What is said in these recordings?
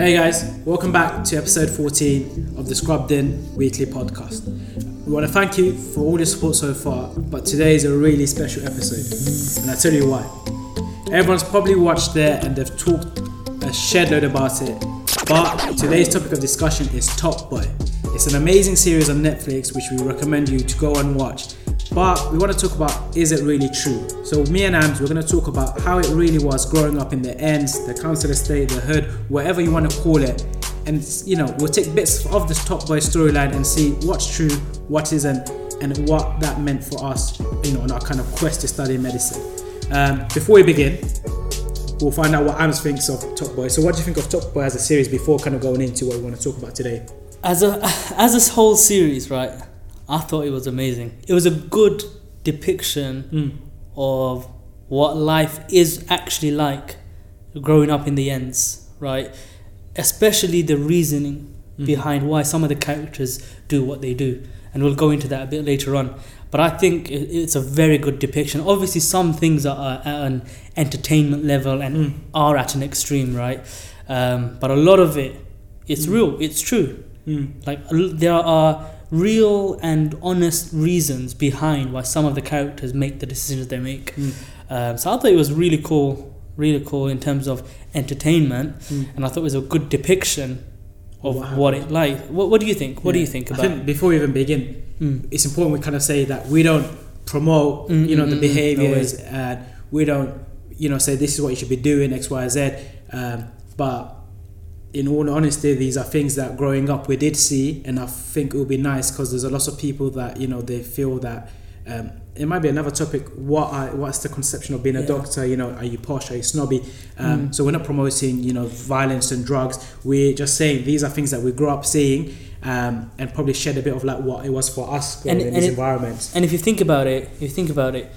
Hey guys, welcome back to episode 14 of the Scrubbed In Weekly Podcast. We want to thank you for all your support so far, but today is a really special episode, and I'll tell you why. Everyone's probably watched there and they've talked a shed load about it, but today's topic of discussion is Top Boy. It's an amazing series on Netflix which we recommend you to go and watch. But we want to talk about is it really true? So me and Ams, we're going to talk about how it really was growing up in the ends, the council estate, the hood, whatever you want to call it. And you know, we'll take bits of this Top Boy storyline and see what's true, what isn't, and what that meant for us, you know, on our kind of quest to study medicine. Um, before we begin, we'll find out what Ams thinks of Top Boy. So, what do you think of Top Boy as a series before kind of going into what we want to talk about today? As a as this whole series, right? I thought it was amazing. It was a good depiction Mm. of what life is actually like growing up in the ends, right? Especially the reasoning Mm. behind why some of the characters do what they do. And we'll go into that a bit later on. But I think it's a very good depiction. Obviously, some things are at an entertainment level and Mm. are at an extreme, right? Um, but a lot of it, it's Mm. real, it's true. Mm. Like there are real and honest reasons behind why some of the characters make the decisions they make. Mm. Um, so I thought it was really cool, really cool in terms of entertainment, Mm. and I thought it was a good depiction of What what, it like. What, what do you think? What do you think I about? think before we even begin, Mm. it's important we kind of say that we don't promote, Mm, you know, the mm, no behaviors, and we don't, you know, say this is what you should be doing X, Y, Z. Um, but in all honesty, these are things that growing up we did see, and I think it would be nice because there's a lot of people that you know they feel that. Um, it might be another topic. What are, what's the conception of being a Yeah. doctor? You know, are you posh? Are you snobby? Um, Mm. So we're not promoting, you know, violence and drugs. We're just saying these are things that we grew up seeing, um, and probably shed a bit of like what it was for us And- in and these it- environments. And if you think about it, if you think about it,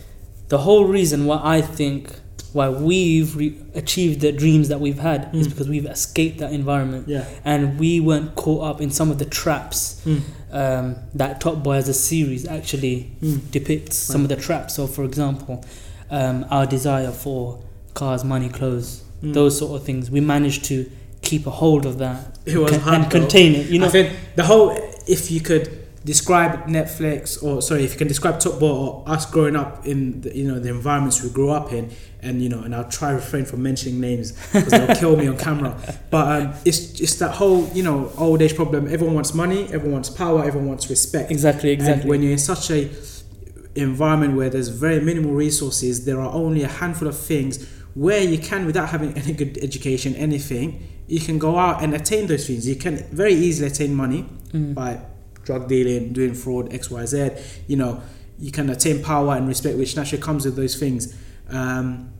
the whole reason why I think why we've re- achieved the dreams that we've had is Mm. because we've escaped that environment Yeah. and we weren't caught up in some of the traps Mm. um, that Top Boy as a series actually Mm. depicts some of the traps. So, for example, um, our desire for cars, money, clothes, Mm. those sort of things, we managed to keep a hold of that It was con- hard and though. contain it. You know, I think the whole, if you could describe Netflix, or sorry, if you can describe Top Boy or us growing up in, the, you know, the environments we grew up in, and you know, and I'll try refrain from mentioning names because they'll kill me on camera. But um, it's it's that whole, you know, old age problem. Everyone wants money, everyone wants power, everyone wants respect. exactly, exactly. And when you're in such a environment where there's very minimal resources, there are only a handful of things where you can, without having any good education, anything, you can go out and attain those things. You can very easily attain money Mm. by drug dealing, doing fraud, X, Y, Z. You know, you can attain power and respect, which naturally comes with those things. Um,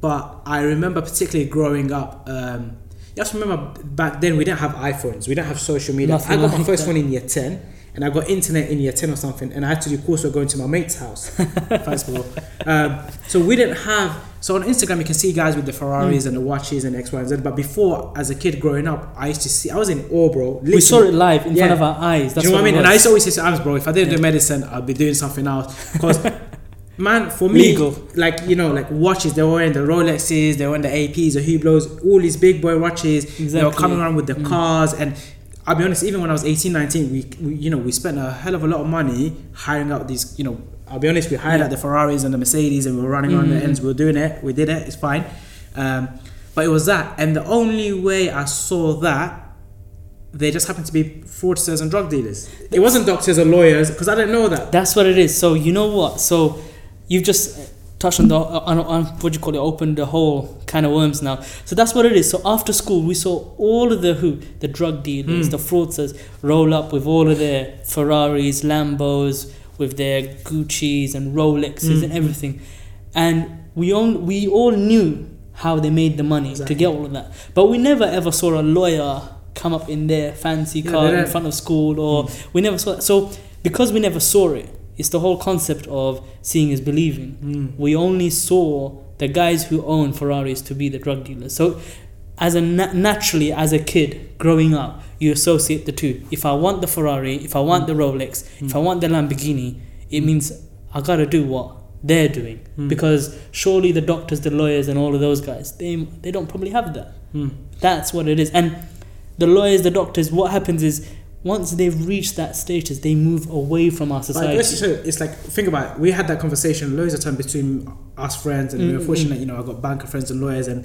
but I remember particularly growing up. Um, you have to remember back then we didn't have iPhones, we didn't have social media. Nothing I got my first that. one in year ten, and I got internet in year ten or something, and I had to do coursework going to my mate's house. Thanks, bro. Um, so we didn't have. So on Instagram, you can see guys with the Ferraris Mm. and the watches and X, Y, and Z. But before, as a kid growing up, I used to see. I was in awe, bro. we saw it live in Yeah. front of our eyes. That's Do you know what I mean? And I used to always say to Ams, bro, if I didn't Yeah. do medicine, I'd be doing something else. Because, man, for me, Legal. like, you know, like watches, they were wearing the Rolexes, they were wearing the APs, the Hublots, all these big boy watches. Exactly. They were coming around with the Mm. cars. And I'll be honest, even when I was 18, 19, we, we, you know, we spent a hell of a lot of money hiring out these, you know, I'll be honest, we hired Yeah. out the Ferraris and the Mercedes and we were running around the ends. We were doing it. We did it. It's fine. Um, but it was that. And the only way I saw that they just happened to be fraudsters and drug dealers. It wasn't doctors or lawyers because I didn't know that. That's what it is. So you know what? So you've just touched on the on, on what you call it? Opened the whole kind of worms now. So that's what it is. So after school, we saw all of the who the drug dealers, Mm. the fraudsters roll up with all of their Ferraris, Lambos, with their Gucci's and Rolexes Mm. and everything, and we all we all knew how they made the money Exactly. to get all of that. But we never ever saw a lawyer come up in their fancy Yeah, car in front of school, or Mm. we never saw that. So because we never saw it, it's the whole concept of seeing is believing. Mm. We only saw the guys who own Ferraris to be the drug dealers. So as a na- naturally as a kid growing up, you associate the two. If I want the Ferrari, if I want the Rolex, if I want the Lamborghini, it means I gotta do what they're doing Mm. because surely the doctors, the lawyers, and all of those guys, they they don't probably have that. Mm. That's what it is. And the lawyers, the doctors, what happens is once they've reached that status, they move away from our society. it's, so it's like think about it. We had that conversation loads of time between us friends, and we Mm, were fortunate. You know, I got banker friends and lawyers, and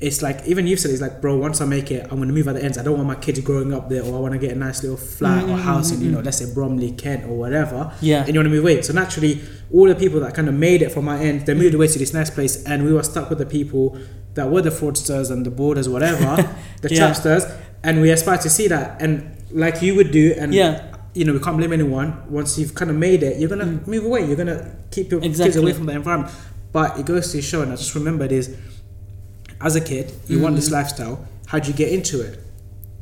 it's like even you've said it's like, bro. Once I make it, I'm gonna move at the ends. I don't want my kids growing up there, or I want to get a nice little flat Mm, or house in you know, let's say Bromley, Kent, or whatever. Yeah. And you want to move away. So naturally, all the people that kind of made it from my end, they moved away to this nice place, and we were stuck with the people that were the fraudsters and the boarders, whatever, the Yeah. trapsters, and we aspire to see that. And like you would do, and Yeah. you know, we can't blame anyone. Once you've kind of made it, you're gonna move away. You're gonna keep your kids Mm. Away from the environment. But it goes to show, and I just remembered is, as a kid, you want Mm. this lifestyle. How'd you get into it?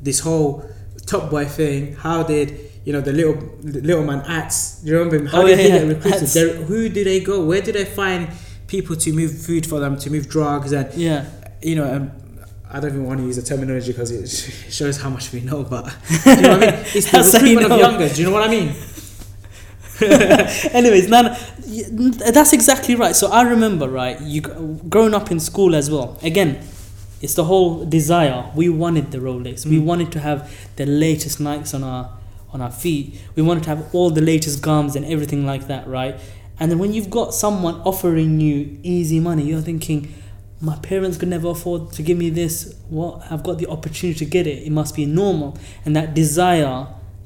This whole top boy thing. How did you know the little the little man acts Do you remember him? How Oh, did yeah, he yeah. get recruited? Who do they go? Where do they find people to move food for them? To move drugs and yeah. you know, um, I don't even want to use the terminology because it shows how much we know, but do you know what I mean? It's the recruitment of know. youngers. Do you know what I mean? Anyways, Nana, that's exactly right. So I remember, right, you growing up in school as well. Again, it's the whole desire. We wanted the Rolex. We Mm. wanted to have the latest Nikes on our on our feet. We wanted to have all the latest gums and everything like that, right? And then when you've got someone offering you easy money, you're thinking, my parents could never afford to give me this. What I've got the opportunity to get it. It must be normal, and that desire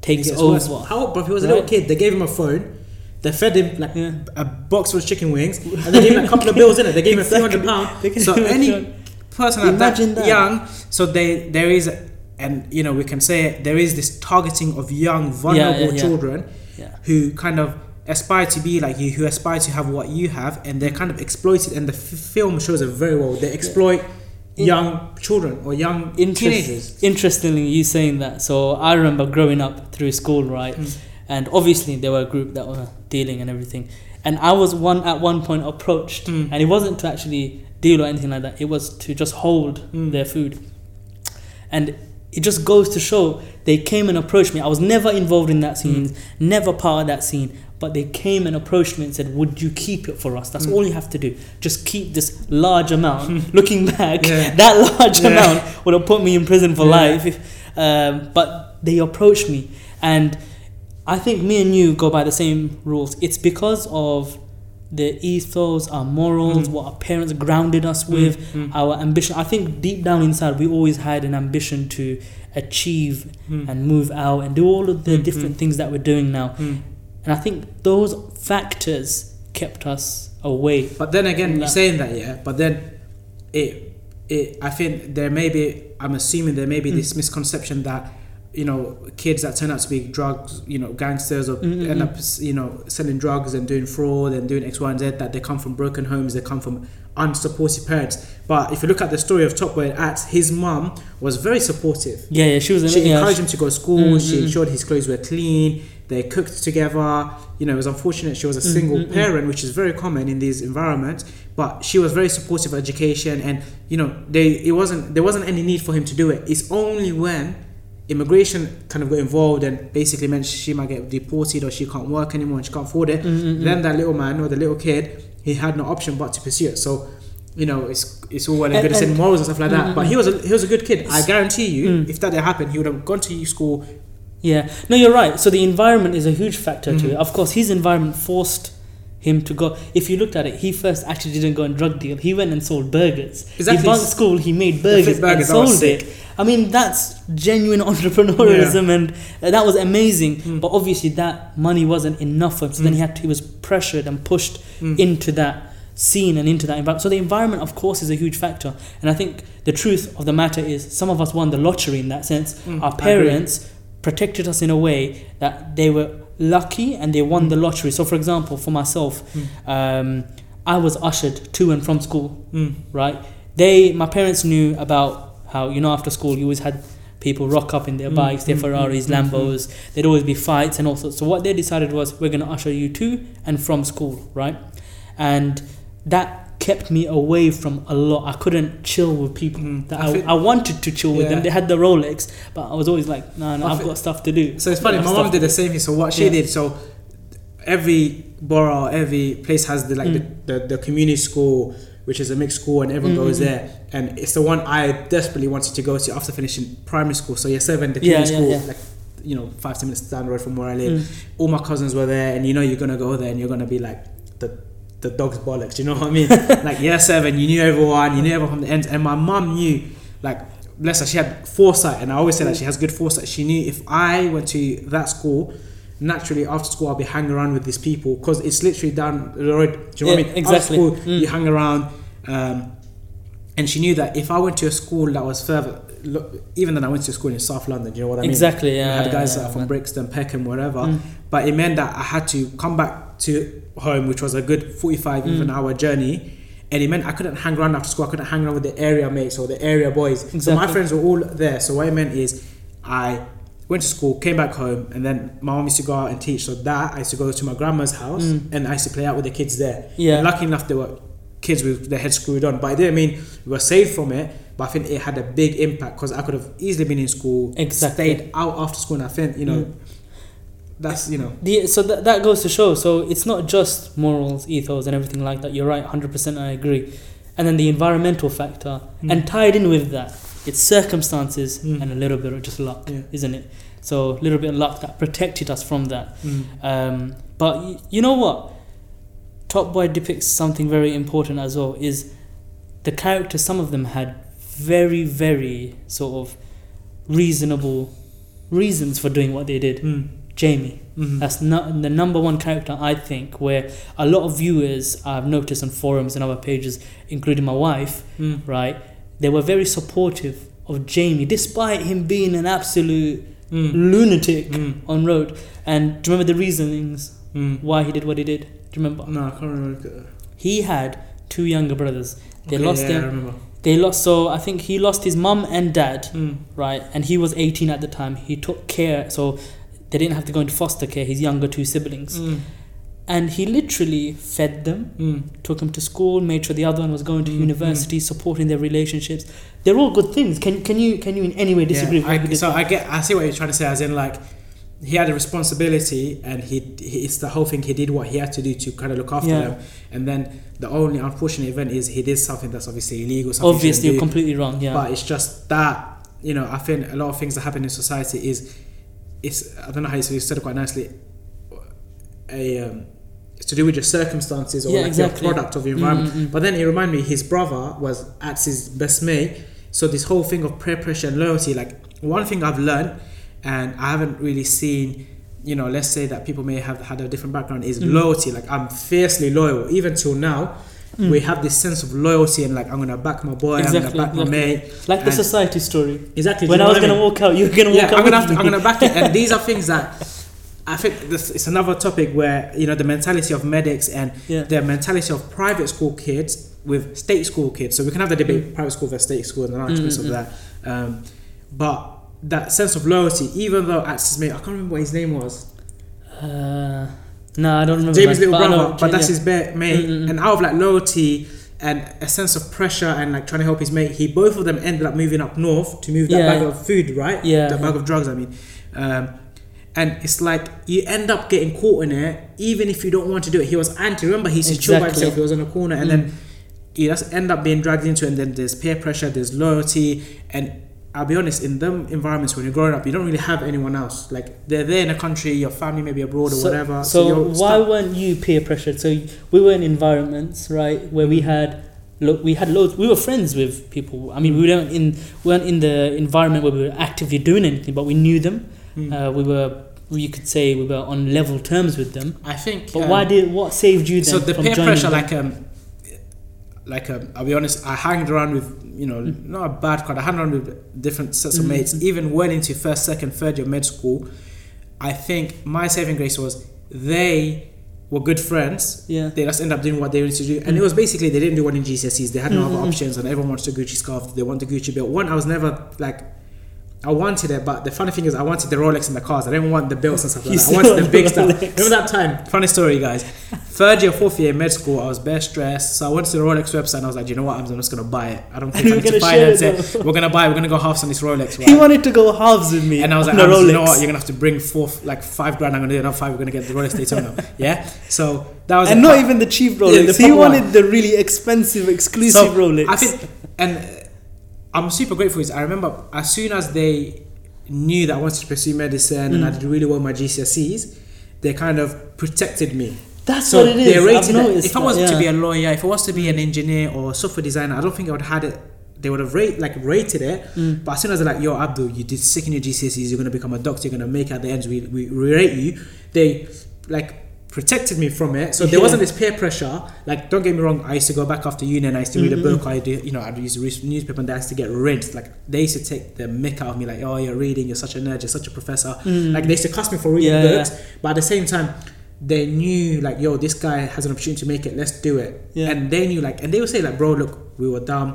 takes It over. worse. How bro? He was a little kid. They gave him a phone. They fed him like Yeah. a box full of chicken wings, and they gave him a couple of bills in it. They gave him a few hundred pounds. So any person Imagine that, that. young, so they there is, and you know we can say it, there is this targeting of young vulnerable yeah. children Yeah. who kind of aspire to be like you, who aspire to have what you have, and they're kind of exploited. And the f- film shows it very well. They exploit In- young children or young Interest, teenagers. Interestingly, you saying that. So I remember growing up through school, right? Mm. And obviously there were a group that were dealing and everything. And I was one at one point approached, Mm. and it wasn't to actually deal or anything like that. It was to just hold Mm. their food. And it just goes to show they came and approached me. I was never involved in that scene, Mm. never part of that scene. But they came and approached me and said, "Would you keep it for us? That's Mm. all you have to do. Just keep this large amount." Looking back, Yeah. that large Yeah. amount would have put me in prison for Yeah. life. If, um, but they approached me, and I think me and you go by the same rules. It's because of the ethos, our morals, Mm. what our parents grounded us with, Mm, our ambition. I think deep down inside, we always had an ambition to achieve mm, and move out and do all of the Mm, different things that we're doing now. And I think those factors kept us away. But then again, you're saying that, yeah. But then, it, it. I think there may be. I'm assuming there may be Mm. this misconception that, you know, kids that turn out to be drugs, you know, gangsters or Mm, mm, end up, you know, selling drugs and doing fraud and doing X, Y, and Z. That they come from broken homes. They come from unsupportive parents. But if you look at the story of Top Boy at his mum was very supportive. Yeah, yeah, she was. She yeah, encouraged him to go to school. Mm, she mm, mm. ensured his clothes were clean. They cooked together. You know, it was unfortunate she was a single mm, mm. parent, which is very common in these environments. But she was very supportive of education, and you know, they it wasn't there wasn't any need for him to do it. It's only when immigration kind of got involved and basically meant she might get deported or she can't work anymore and she can't afford it. Mm, mm, mm. Then that little man or the little kid, he had no option but to pursue it. So. You know, it's it's all well and And- good to say morals and stuff like that, Mm, but he was a, he was a good kid. I guarantee you, Mm. if that had happened, he would have gone to school. Yeah, no, you're right. So the environment is a huge factor to Mhm. it. Of course, his environment forced him to go. If you looked at it, he first actually didn't go and drug deal. He went and sold burgers. Exactly. He bunked school. He made burgers, burgers, and sold it. I mean, that's genuine entrepreneurialism, and uh, that was amazing. Mm. But obviously, that money wasn't enough for him. So then Mm. he had to, he was pressured and pushed Mm. into that scene and into that environment. So the environment, of course, is a huge factor. And I think the truth of the matter is, some of us won the lottery in that sense. Mm, Our parents protected us in a way that they were lucky and they won the lottery. So, for example, for myself, Mm. um, I was ushered to and from school. Mm. Right? They, my parents knew about how you know after school you always had people rock up in their Mm, bikes, their mm, Ferraris, mm, mm, Lambos. There'd always be fights and all sorts. So what they decided was we're going to usher you to and from school, right? And that kept me away from a lot. I couldn't chill with people Mm. that I I, I wanted to chill with them. They had the Rolex, but I was always like, no, no, I I've got stuff to do. So it's funny. My mom did the same thing. So what she Yeah. did, so every borough, every place has the like Mm. the, the, the community school which is a mixed school, and everyone goes Mhm. there. And it's the one I desperately wanted to go to after finishing primary school. So year seven, the community yeah, school, yeah. like you know, five ten minutes down the road from where I live. Mm. All my cousins were there, and you know you're gonna go there, and you're gonna be like the the dog's bollocks. You know what I mean? like year seven, you knew everyone, you knew everyone from the ends, and my mum knew, like. Bless her, she had foresight, and I always say that she has good foresight. She knew if I went to that school, naturally after school I'll be hanging around with these people because it's literally down the road. Do you know what I mean? exactly. After school, Mm. you hang around, um, and she knew that if I went to a school that was further, look, even then I went to a school in South London. Do you know what I mean? Exactly. I Yeah. had guys yeah, that are from. Brixton, Peckham, wherever. Mm. But it meant that I had to come back to home, which was a good 45 even Mm. hour journey. And it meant I couldn't hang around after school. I couldn't hang around with the area mates or the area boys. So my friends were all there. So what it meant is I went to school, came back home, and then my mom used to go out and teach. So that I used to go to my grandma's house Mm. and I used to play out with the kids there. Yeah. And lucky enough, there were kids with their heads screwed on. But it didn't mean we were saved from it. But I think it had a big impact because I could have easily been in school, Exactly. stayed out after school, and I think you know Mm. That's you know The, so that, that goes to show. So it's not just morals, ethos, and everything like that. You're right, hundred percent. I agree. And then the environmental factor, Mm. and tied in with that, it's circumstances Mm. and a little bit of just luck, Yeah. isn't it? So a little bit of luck that protected us from that. mm, Um, but y- you know what? Top Boy depicts something very important as well. Is the characters? Some of them had very, very sort of reasonable reasons for doing what they did. Jamie. mm. That's not the number one character I think where a lot of viewers I've noticed on forums and other pages, including my wife, Mm. right? They were very supportive of Jamie, despite him being an absolute Mm. lunatic Mm. on road. And do you remember the reasonings Mm. why he did what he did? Do you remember? No, I can't remember. He had two younger brothers. They Okay, lost yeah, remember. They lost. So I think he lost his mum and dad, Mm. right? And he was 18 at the time. He took care, so they didn't have to go into foster care. His younger two siblings. Mm. and he literally fed them, Mm. took them to school, made sure the other one was going to Mm, university, supporting their relationships. They're all good things. Can can you can you in any way disagree? Yeah, I, so? I get, I see what you're trying to say, as in like he had a responsibility, and he, he it's the whole thing. He did what he had to do to kind of look after Yeah. them, and then the only unfortunate event is he did something that's obviously illegal. Something Obviously, completely wrong. Yeah, But it's just that you know I think a lot of things that happen in society is it's I don't know how you said you said it quite nicely. A um, it's to do with your circumstances or Yeah, like exactly. your product of your environment. Mm, mm, mm. But then it reminded me his brother was at his best mate. So this whole thing of pressure and loyalty, like one thing I've learned, and I haven't really seen. You know, let's say that people may have had a different background is Mm. loyalty. Like I'm fiercely loyal, even till now. Mm. We have this sense of loyalty and like I'm gonna back my boy, I'm gonna back my exactly. mate. like the society story. Exactly. When I was gonna walk out, you're gonna walk yeah, out. I'm gonna to, I'm gonna back it. And these are things that I think this it's another topic where you know the mentality of medics and Yeah. the mentality of private school kids with state school kids. So we can have the debate private school versus state school and the arguments Mm, of mm. that. Um, but that sense of loyalty, even though at his mate, I can't remember what his name was. Uh, no, I don't remember. Jamie's little but know- brother, but that's his ba- mate. Mm, mm, mm. And out of like loyalty and a sense of pressure and like trying to help his mate, he both of them ended up moving up north to move that Yeah. bag of food, right? Yeah, that bag of drugs. I mean, um, and it's like you end up getting caught in it, even if you don't want to do it. He was anti. Remember, he used to chill by himself. He was in a corner, and Mm. then you just end up being dragged into it. And then there's peer pressure, there's loyalty, and I'll be honest, in them environments when you're growing up, you don't really have anyone else. Like they're there in a country, your family may be abroad or So- whatever. So, you're why stuck. weren't you peer pressured? So we were in environments, right, where we had. Look, we had loads. We were friends with people. I mean, we weren't in weren't in the environment where we were actively doing anything, but we knew them. Mm. Uh, we were, you could say, we were on level terms with them. I think. But um, why did what saved you then? so the from peer joining pressure, them? like um, like um, I'll be honest, I hanged around with you know Mm. not a bad crowd. I hung around with different sets of Mhm. mates. Even well into first, second, third year med school, I think my saving grace was they were good friends. yeah, They just end up doing what they wanted to do, and Mm. it was basically they didn't do one in GCSEs. They had no Mhm, other options, and everyone wants a Gucci scarf. They want the Gucci belt. One, I was never like. I wanted it, but the funny thing is, I wanted the Rolex in the cars. I didn't want the belts and stuff like that. I wanted the big the stuff. Remember that time? Funny story, guys. Third year, fourth year in med school, I was bare stressed. So I went to the Rolex website and I was like, you know what? I'm just gonna buy it. I don't think And I need to finance it. We're gonna buy. it. We're gonna go halves on this Rolex. He wanted to go halves with me. And I was like, the Rolex. you know what? You're gonna have to bring four, like five grand. I'm gonna do another five. We're gonna get the Rolex Daytona. yeah. So that was and not part- even the cheap Yeah, Rolex. the he proper one. wanted the really expensive, exclusive So, Rolex. I think, and I'm super grateful. Is I remember as soon as they knew that I wanted to pursue medicine and I Mm. did really well in my GCSEs, they kind of protected me. That's So what it is. they rated it. If I was to be a lawyer, if I was to be an engineer or software designer, I don't think I would have had it. They would have rate, like rated it, Mm. but as soon as they're like, "Yo, Abdul, you did sick in your GCSEs. You're gonna become a doctor. You're gonna make it at the end. We, we rate you." They like protected me from it, so there Yeah. wasn't this peer pressure. Like, don't get me wrong. I used to go back after uni and I used to read a Mhm. book. I do, you know, I'd use a newspaper and I used to get rinsed. Like, they used to take the mick out of me. Like, "Oh, you're reading. You're such a nerd. You're such a professor." Mm. Like, they used to cuss me for reading Yeah, books, but at the same time, they knew like, yo, this guy has an opportunity to make it. Let's do it. Yeah. And they knew like, and they would say like, bro, look, we were dumb,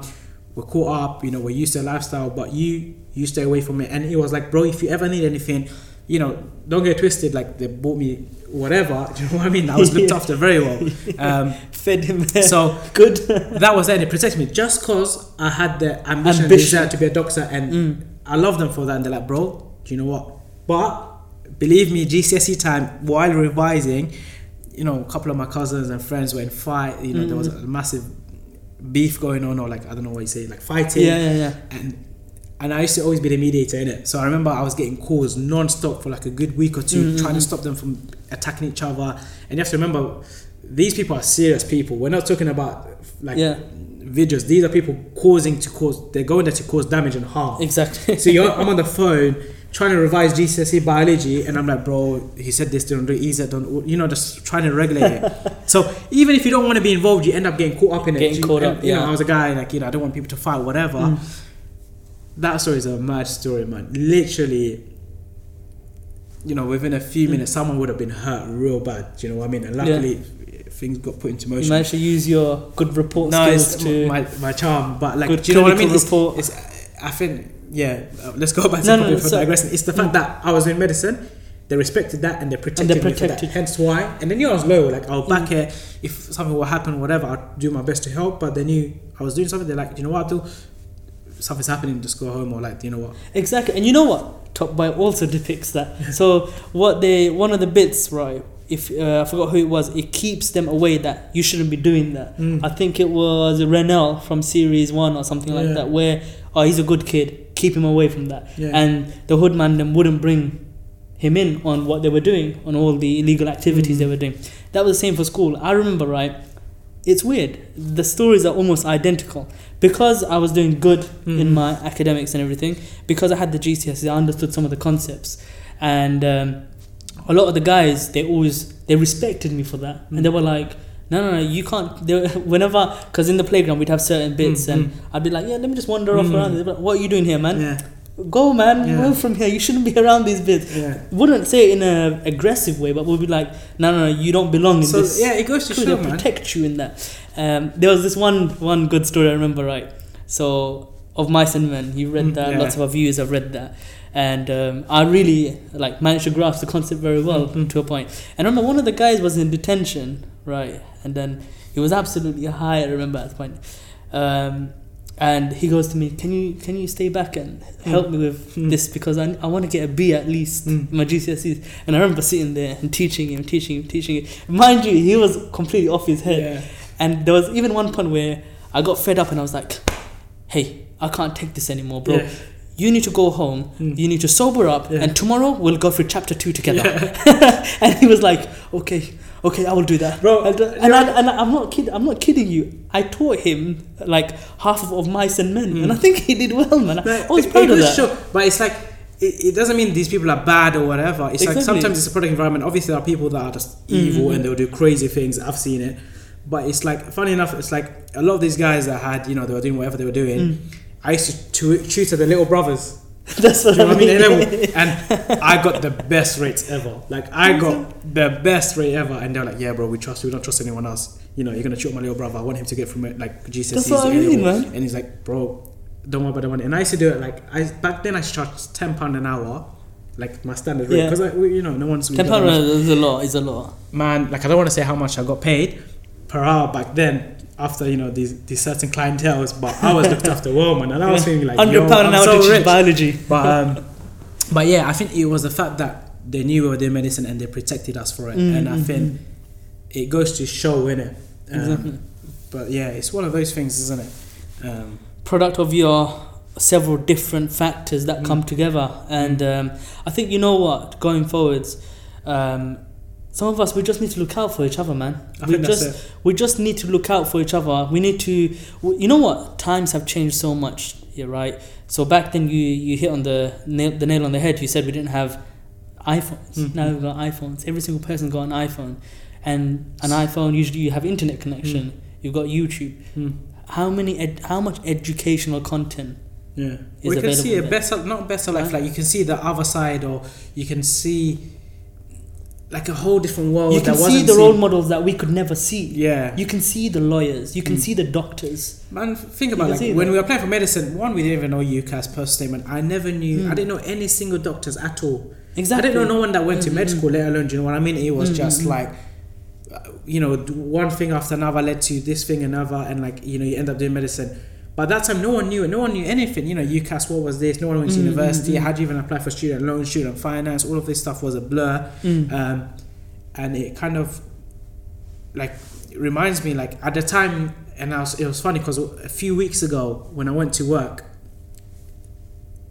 we're caught up. You know, we're used to a lifestyle, but you you stay away from it. And it was like, bro, if you ever need anything, you know, don't get twisted. Like they bought me whatever. Do you know what I mean? I was looked Yeah. after very well. Um, Fed him. so good. that was it. It protected me just cause I had the ambition, Ambition. to be a doctor, and Mm. I love them for that. And they're like, bro, do you know what? But believe me, GCSE time while revising, you know, a couple of my cousins and friends were in fight. You know, there was a massive beef going on, or like I don't know what you say, like fighting. Yeah, yeah, yeah. And and I used to always be the mediator in it. So I remember I was getting calls non-stop for like a good week or 2 Mm, trying to stop them from attacking each other. And you have to remember, these people are serious people. We're not talking about like Yeah. videos. These are people causing to cause. They're going there to cause damage and harm. Exactly. So you're, I'm on the phone trying to revise GCSE biology, and I'm like, bro, he said this, don't do said don't, you know, just trying to regulate it. so even if you don't want to be involved, you end up getting caught up in it. Getting You- caught and, up, You know, yeah. I was a guy like, you know, I don't want people to fight, whatever. Mm. That story is a mad story, man. Literally, you know, within a Mm. few minutes, someone would have been hurt real bad. Do you know what I mean? And luckily, things got put into You motion. managed to use your good report No, skills to. my, my charm, but like, do you know what I mean? clinical It's, report. it's, I think, yeah. Uh, let's go back to No, the no, for so- digressing. It's the fact that I was in medicine. They respected that and they protected, me for that. protected- Hence why. And they knew I was low. Like I'll back it if something will happen, whatever. I'll do my best to help. But they knew I was doing something. They're like, you know what, Abdul? Something's happening. Just go home, or like, you know what? Exactly, and you know what? Top Boy also depicts that. so what they one of the bits right. If uh, I forgot who it was, it keeps them away that you shouldn't be doing that. Mm. I think it was Ra'Nell from series one or something like that, where oh he's a good kid, keep him away from that. Yeah. And the hoodman them wouldn't bring him in on what they were doing, on all the illegal activities Mm. they were doing. That was the same for school. I remember right. It's weird. The stories are almost identical because I was doing good in Mhm. my academics and everything. Because I had the GCSEs, I understood some of the concepts, and um, a lot of the guys they always they respected me for that, and they were like, "No, no, no, you can't." They, whenever, because in the playground we'd have certain bits, Mm, and mm. I'd be like, "Yeah, let me just wander off Mm. around." Like, what are you doing here, man? Yeah, Go, man, Yeah. move from here. You shouldn't be around these bits. yeah. Wouldn't say it in a aggressive way, but we'll be like, "No, no, no, you don't belong in So this." yeah, it goes to show, man. protect you in that. Um, there was this one one good story I remember right. So of mice and men, you read Mm, that. yeah. Lots of our viewers have read that, and um, I really like managed to grasp the concept very well Mhm. to a point. And I remember one of the guys was in detention, right, and then he was absolutely high. I remember at the point. Um, and he goes to me, "Can you can you stay back and help me with Mm. this because I, I want to get a B at least Mm. in my GCSEs." And I remember sitting there and teaching him, teaching him, teaching him. Mind you, he was completely off his head. Yeah. And there was even one point where I got fed up and I was like, "Hey, I can't take this anymore, bro. Yeah. You need to go home. Mm. You need to sober up, Yeah. and tomorrow we'll go through chapter two together." and he was like, "Okay, okay, I will do that, Bro, I'll And, I, and I'm not kidding. I'm not kidding you. I taught him like half of, of mice and men, Mm. and I think he did well, man. Like, I was proud of that. show, but it's like it, it doesn't mean these people are bad or whatever. It's like sometimes it's a product environment. Obviously, there are people that are just evil Mhm. and they'll do crazy things. I've seen it, but it's like funny enough. It's like a lot of these guys that had you know they were doing whatever they were doing. Mm. I used to tu- tutor the little brothers. That's what Do you know I what I mean? mean. A level. And I got the best rates ever. Like I got the best rate ever, and they're like, "Yeah, bro, we trust you. We don't trust anyone else. You know, you're gonna shoot my little brother. I want him to get from it like GCSEs That's what I mean, man. And he's like, "Bro, don't worry about the money. And I used to do it like I back then I charged ten pound an hour, like my standard rate, Yeah. because you know no one's Ten pound is a lot. Is a lot. man. Like I don't want to say how much I got paid per hour back then. After you know these these certain clientels, but I was looked after well, man, and I was feeling like Hundred yo, pound an hour so rich. biology. But um, but yeah, I think it was the fact that they knew we were doing medicine and they protected us for it, Mm, and I mm, think it goes to show, innit? Um, Exactly. But yeah, it's one of those things, isn't it? Um, product of your several different factors that Mm. come together and um, i think you know what going forwards um, some of us we just need to look out for each other man. I we think that's just it. we just need to look out for each other. We need to you know what? Times have changed so much yeah right? So back then you you hit on the nail the nail on the head. You said we didn't have iPhones. Mhm. now we've got iPhones. Every single person got an iPhone. And an iPhone usually you have internet connection. You've got YouTube. Mm. how many ed- how much educational content Yeah, is we can see a better, not better life. Right. Like you can see the other side, or you can see like a whole different world. you can that see the role seen. models that we could never see Yeah, you can see the lawyers you can Mm. see the doctors man. Think about like when that. we were applying for medicine. One, we didn't even know UCAS per statement. I never knew. Mm. I didn't know any single doctors at all. exactly I didn't know no one that went to med Mhm. school, let alone. Do you know what I mean? It was Mm, just like. uh, You know, one thing after another led to this thing, another, and like you know, you end up doing medicine. By that time, no one knew it. No one knew anything. You know, UCAS, what was this? No one went to Mm, mm, university. mm. How do you even apply for student loan, student finance? All of this stuff was a blur. Mm. um, and it kind of like reminds me like at the time and I was, it was funny because a few weeks ago when I went to work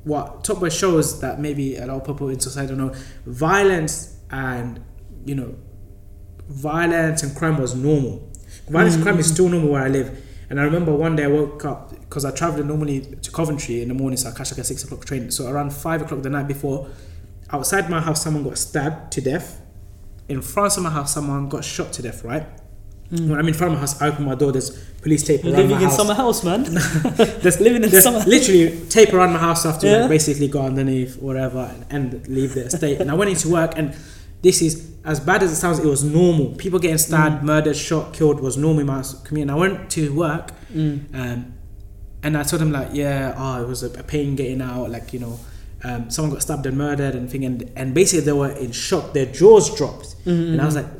what Top Boy shows that maybe a lot of people in society don't know violence and you know violence and crime was normal violence and crime is Mhm. still normal where I live and I remember one day I woke up because I travel normally to Coventry in the morning so I catch like a six o'clock train. So around five o'clock the night before outside my house someone got stabbed to death. In front of my house someone got shot to death right? Mm. when I'm in front of my house I open my door there's police tape you're around living my in house. summer house man. There's living in there's summer literally tape around my house after Yeah. basically go underneath whatever and, and leave the estate. And I went into work and this is as bad as it sounds it was normal people getting stabbed Mm. murdered shot killed was normal in my community and I went to work Mm. um, and I told them like, yeah, oh, it was a, pain getting out, like you know, um, someone got stabbed and murdered and thing, and and basically they were in shock, their jaws dropped, Mm, and I was like,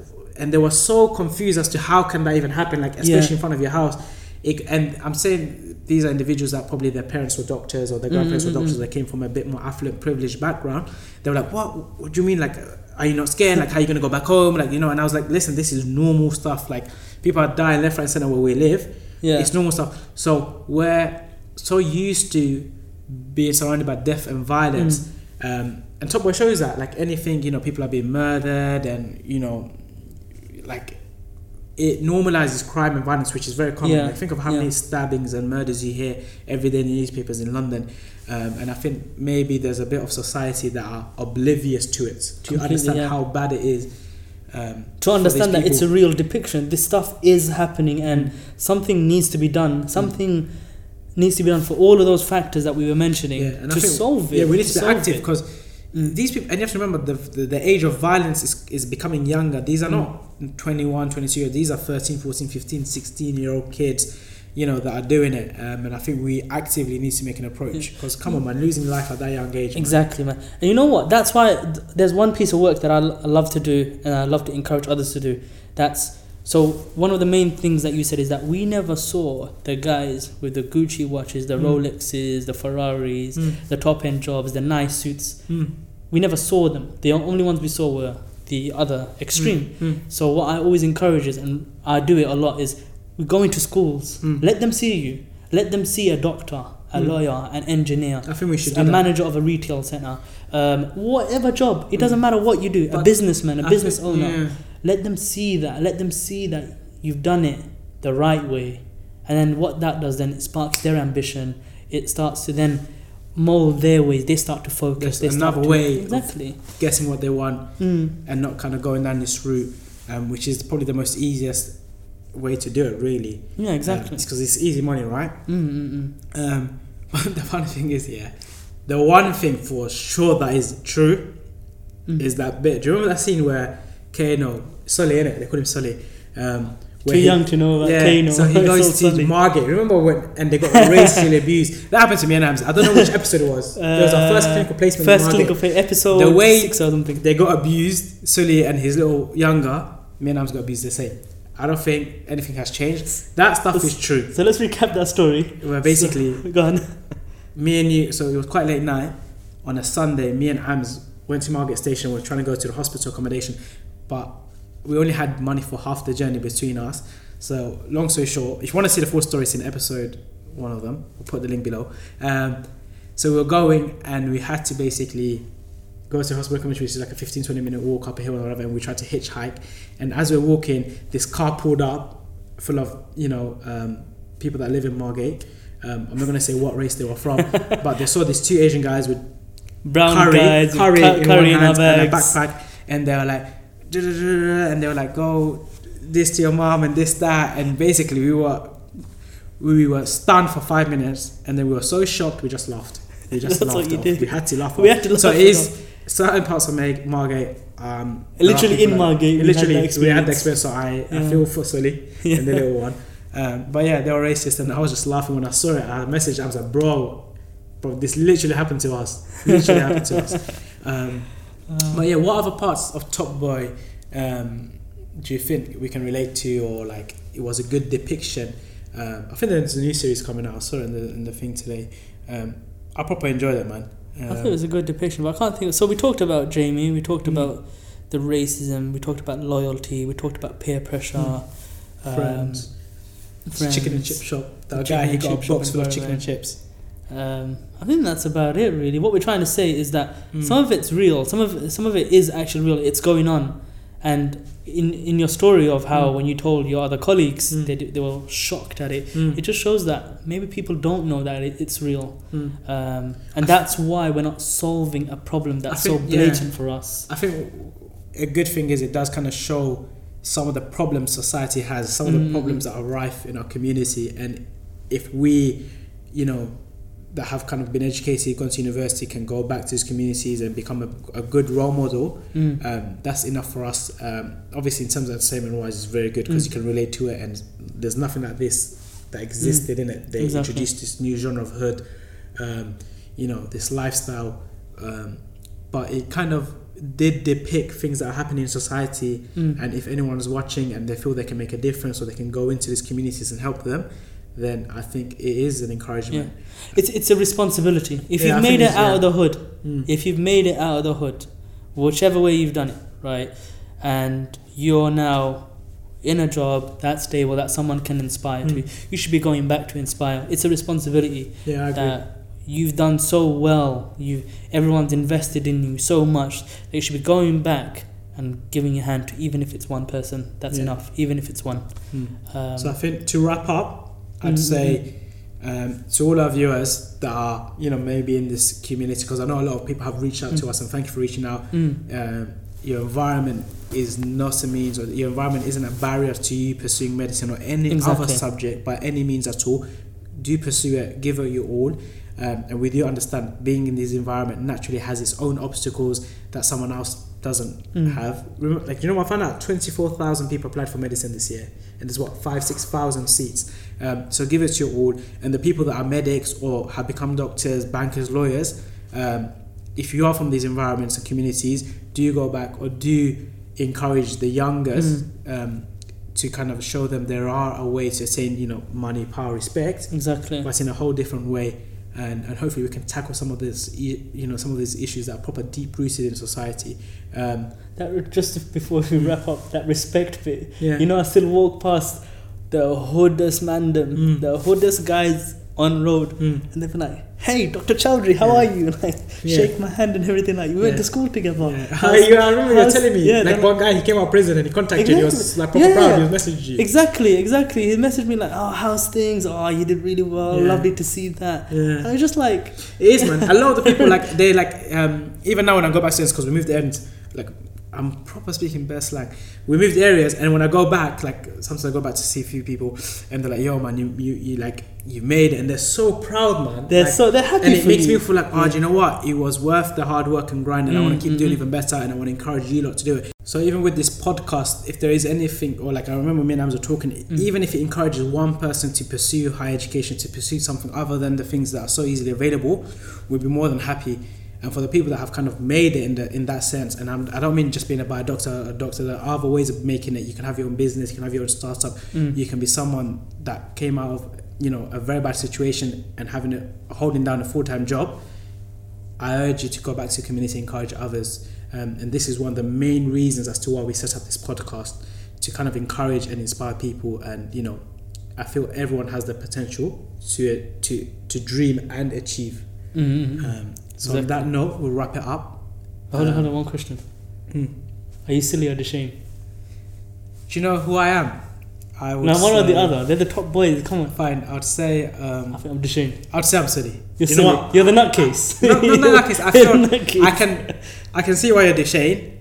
and they were so confused as to how can that even happen, like especially Yeah. in front of your house, it, and I'm saying these are individuals that probably their parents were doctors or their grandparents Mm, mm, were doctors mm. that came from a bit more affluent, privileged background. They were like, what? What do you mean? Like, are you not scared? Like, how are you gonna go back home? Like, you know? And I was like, listen, this is normal stuff. Like, people are dying left, right, and center where we live. yeah It's normal stuff. So we're so used to being surrounded by death and violence. Mm. Um, and Top Boy shows that, like anything, you know, people are being murdered and, you know, like it normalizes crime and violence, which is very common. Yeah, Like, think of how yeah. many stabbings and murders you hear every day in the newspapers in London. Um, and I think maybe there's a bit of society that are oblivious to it, to Completely, understand yeah. how bad it is. Um, to understand that it's a real depiction this stuff is happening and Mm. something needs to be done something needs to be done for all of those factors that we were mentioning to think- solve it Yeah, we need to be active because Mm. These people, and you have to remember the, the, the age of violence is, is becoming younger. These are Mm. not 21, 22 years, these are 13, 14, 15, 16 year old kids, you know, that are doing it. Um, and I think we actively need to make an approach because, come on, man, losing life at that young age. man. Exactly, man. And you know what? That's why th- there's one piece of work that I, l- I love to do, and I love to encourage others to do. That's so one of the main things that you said is that we never saw the guys with the Gucci watches, the Mm. Rolexes, the Ferraris, Mm, the top end jobs, the nice suits. mm, We never saw them. The only ones we saw were the other extreme. mm, So what I always encourage is, and I do it a lot, is we go into schools. Mm. Let them see you. Let them see a doctor, a lawyer, an engineer, I think we should a that. manager of a retail center, um, whatever job. It doesn't matter what you do. a businessman, a I business think- owner. yeah. Let them see that. Let them see that you've done it the right way, and then what that does then it sparks their ambition. It starts to then mold their ways. They start to focus. There's they start another to- way of- Exactly. Getting what they want Mm. and not kind of going down this route, um, which is probably the most easiest way to do it, really. Yeah. Exactly. Because it's easy money, right? Mm, mm, mm. Um, but the funny thing is, yeah, the one thing for sure that is true Mm. is that bit. Do you remember that scene where Kano, Sully, innit? They call him Sully. Um, Too he- young to know about yeah, so he goes so to funny. Margate. Remember when and they got racially abused? That happened to me and Ams. I don't know which episode it was. it was our first Uh, clinical placement. First in clinical play episode The way- six or something. They got abused. Sully and his little younger. Me and Ams got abused the same. I don't think anything has changed. That stuff is true. So let's recap that story. Where basically Go on. me and you, so it was quite late night on a Sunday. Me and Ams went to Margate Station. We're trying to go to the hospital accommodation, but we only had money for half the journey between us. So, long story short, if you want to see the full story, it's in episode one of them. We'll put the link below. Um, so we were going, and we had to basically go to the hospital accommodation, which is like a 15 20 minute walk up a hill or whatever. And we tried to hitchhike. And as we were walking, this car pulled up full of, you know, um, people that live in Margate. Um, I'm not going to say what race they were from, but they saw these two Asian guys with Brown curry, guys, curry cu- in curry one in hand and a backpack, and they were like, and they were like, "Go this to your mom and this that," and basically we were we were stunned for five minutes, and then we were so shocked we just laughed. We just That's what laughed. you off. did. We had to laugh. We off. had to laugh it it is certain parts of Mag- Margate. Um, Literally in Margate, we had Literally, we had the experience. experience. So I, I feel for Sully Yeah. and the little one. Um, but yeah, they were racist, and I was just laughing when I saw it. I messaged, I was like, "Bro, bro, this literally happened to us. Literally happened to us." Um, Uh, but yeah, what other parts of Top Boy um, do you think we can relate to, or like it was a good depiction? Um, I think there's a new series coming out. I saw it in the in the thing today. Um, I proper enjoyed it, man. I think it was a good depiction, but I can't think. Of, So we talked about Jamie. We talked Mm. about the racism. We talked about loyalty. We talked about peer pressure. Mm. um, friends. Chicken and chip shop. That guy, he got a box full of chicken and chips. Um, I think that's about it, really. What we're trying to say is that Mm. some of it's real. Some of some of it is actually real. It's going on, and in in your story of how Mm. when you told your other colleagues, Mm. they they were shocked at it. Mm. It just shows that maybe people don't know that it, it's real, Mm. um, and that's why we're not solving a problem that's so think- yeah. blatant for us. I think a good thing is it does kind of show some of the problems society has, some of the Mm. problems that are rife in our community, and if we, you know, that have kind of been educated, gone to university, can go back to these communities and become a, a good role model, Mm. um, that's enough for us. Um, obviously, in terms of entertainment wise, it's very good because Mm. you can relate to it, and there's nothing like this that existed in it. They Mm. Exactly. introduced this new genre of hood, um, you know, this lifestyle, um, but it kind of did depict things that are happening in society. Mm. And if anyone's watching and they feel they can make a difference or they can go into these communities and help them, then I think it is an encouragement. It's it's a responsibility. If Yeah, you've made it out yeah. of the hood, Mm. if you've made it out of the hood, whichever way you've done it, right, and you're now in a job that's stable that someone can inspire to, Mm. you should be going back to inspire. It's a responsibility Yeah, I agree. that you've done so well. You everyone's invested in you so much that you should be going back and giving your hand to even if it's one person. That's Yeah. enough. Even if it's one. Mm. Um, So I think to wrap up, I'd Mhm. say um, to all our viewers that are, you know, maybe in this community, because I know a lot of people have reached out to Mm. us, and thank you for reaching out. mm, Um, your environment is not a means, or your environment isn't a barrier to you pursuing medicine or any other subject by any means at all. Do pursue it, give it your all. Um, and we do understand being in this environment naturally has its own obstacles that someone else doesn't Mm. have. Remember, like you know, I found out twenty four thousand people applied for medicine this year, and there's what five six thousand seats. Um, so give it to your all, and the people that are medics or have become doctors, bankers, lawyers. Um, if you are from these environments and communities, do you go back or do you encourage the youngest um, to kind of show them there are a way to attain, you know, money, power, respect, exactly. but in a whole different way. And, and hopefully we can tackle some of this, you know, some of these issues that are proper deep rooted in society. Um, That just before we wrap up, that respect bit. yeah. You know, I still walk past the hoodest mandem, Mm. the hoodest guys on road, Mm. and they've been like, "Hey, Dr. Chowdhury, how Yeah. are you?" Like, Yeah. shake my hand and everything. Like, we went Yeah. to school together. Yeah. How's- you, I remember you were telling me, yeah, like one guy, he came out of prison and he contacted you, he was Exactly. like proper Yeah. proud, he was messaging you. Exactly, exactly. He messaged me like, "Oh, how's things? Oh, you did really well. Lovely to see that." And Yeah. I was just like, It is, man. A lot of the people, like, they like, um, even now when I go back to because we moved the end, like, I'm proper speaking best slang. We moved areas, and when I go back, like sometimes I go back to see a few people, and they're like, "Yo, man, you you, you like you made it," and they're so proud, man. They're Like, so they're happy and it makes you. me feel like, oh, do you know what? It was worth the hard work and grind, and I want Mm, to keep doing mm, even better, and I want to encourage you lot to do it. So even with this podcast, if there is anything, or like I remember me and Ams were talking, Mm. even if it encourages one person to pursue higher education, to pursue something other than the things that are so easily available, we'd be more than happy. And for the people that have kind of made it in the in that sense, and I'm, I don't mean just being a a doctor, a doctor. There are other ways of making it. You can have your own business, you can have your own startup, Mm. you can be someone that came out of you know a very bad situation and having a holding down a full time job. I urge you to go back to community, encourage others, um, and this is one of the main reasons as to why we set up this podcast to kind of encourage and inspire people. And you know, I feel everyone has the potential to to to dream and achieve. Mm-hmm. Um, so on that note, we'll wrap it up. hold on, um, hold on. One question: Hmm. Are you Sully or Dushane? Do you know who I am? I would Now, one or the other. They're the top boys. Come on. Fine, I'd say I um, think I'm Dushane. I'd say I'm Sully. You're you Sully. know what? You're the nutcase. No, no, no, like I feel nutcase. I can I can see why you're Dushane,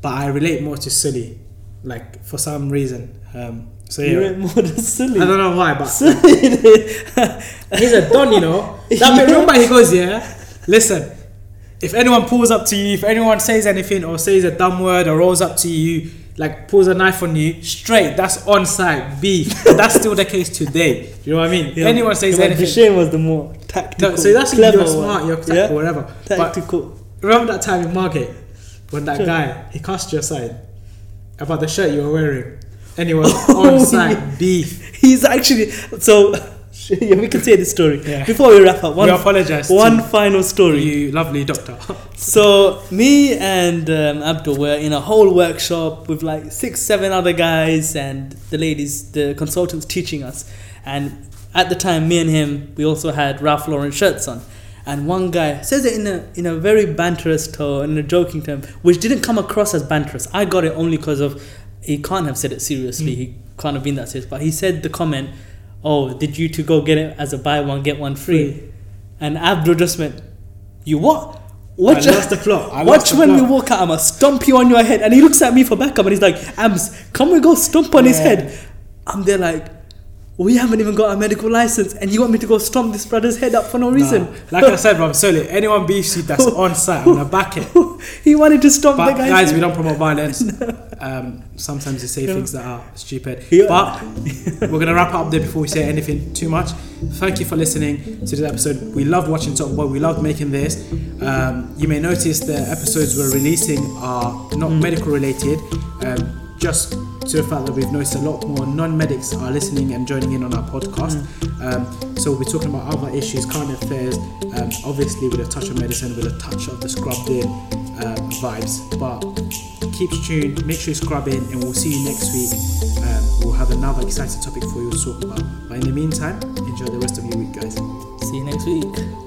but I relate more to Sully, like for some reason. Um, so yeah, You're more than Sully. I don't know why, but Sully. he's a don, you know. That remember he goes, yeah. Listen, if anyone pulls up to you, if anyone says anything or says a dumb word or rolls up to you, like pulls a knife on you, straight, that's onside beef. that's still the case today. You know what I mean? Yeah. anyone says Yeah, but anything. Dushane was the more tactical. No, so that's clever you're smart, one. you're tactical, yeah? whatever. But Tactical. remember that time in Margate when that Sure. guy he cast you aside about the shirt you were wearing, and it was Oh, onside yeah. beef. He's actually so. yeah, we can say this story Yeah. before we wrap up. One, we apologize. one final story. you, lovely doctor. So me and um, Abdul were in a whole workshop with like six, seven other guys and the ladies, the consultants teaching us. And at the time, me and him, we also had Ralph Lauren shirts on. And one guy says it in a in a very banterous tone, in a joking term, which didn't come across as banterous. I got it only because of he can't have said it seriously. Mm. He can't have been that serious. But he said the comment, "Oh, did you two go get it as a buy one get one free?" Free. And Abdul just went, "You what?" I Watch, lost the plot. I lost watch when we walk out, I'ma stomp you on your head. And he looks at me for backup and he's like, Ams, come we go stomp on his head. I'm there like, we haven't even got a medical license and you want me to go stomp this brother's head up for no reason. Nah, like I said, bro, I'm sorry. Anyone beefs you that's on site, I'm gonna back it. he wanted to stomp But the guy's guys, we don't promote violence. Um, sometimes they say things that are stupid. Yeah. But we're gonna wrap up there before we say anything too much. Thank you for listening to this episode. We love watching Top Boy. We love making this. Um, you may notice the episodes we're releasing are not medical related. Um, just to the fact that we've noticed a lot more non-medics are listening and joining in on our podcast. Um, so we'll be talking about other issues, current affairs, um, obviously with a touch of medicine, with a touch of the scrubbed in um, vibes. But keep tuned, make sure you scrub in, and we'll see you next week. Um, we'll have another exciting topic for you to talk about. But in the meantime, enjoy the rest of your week, guys. See you next week.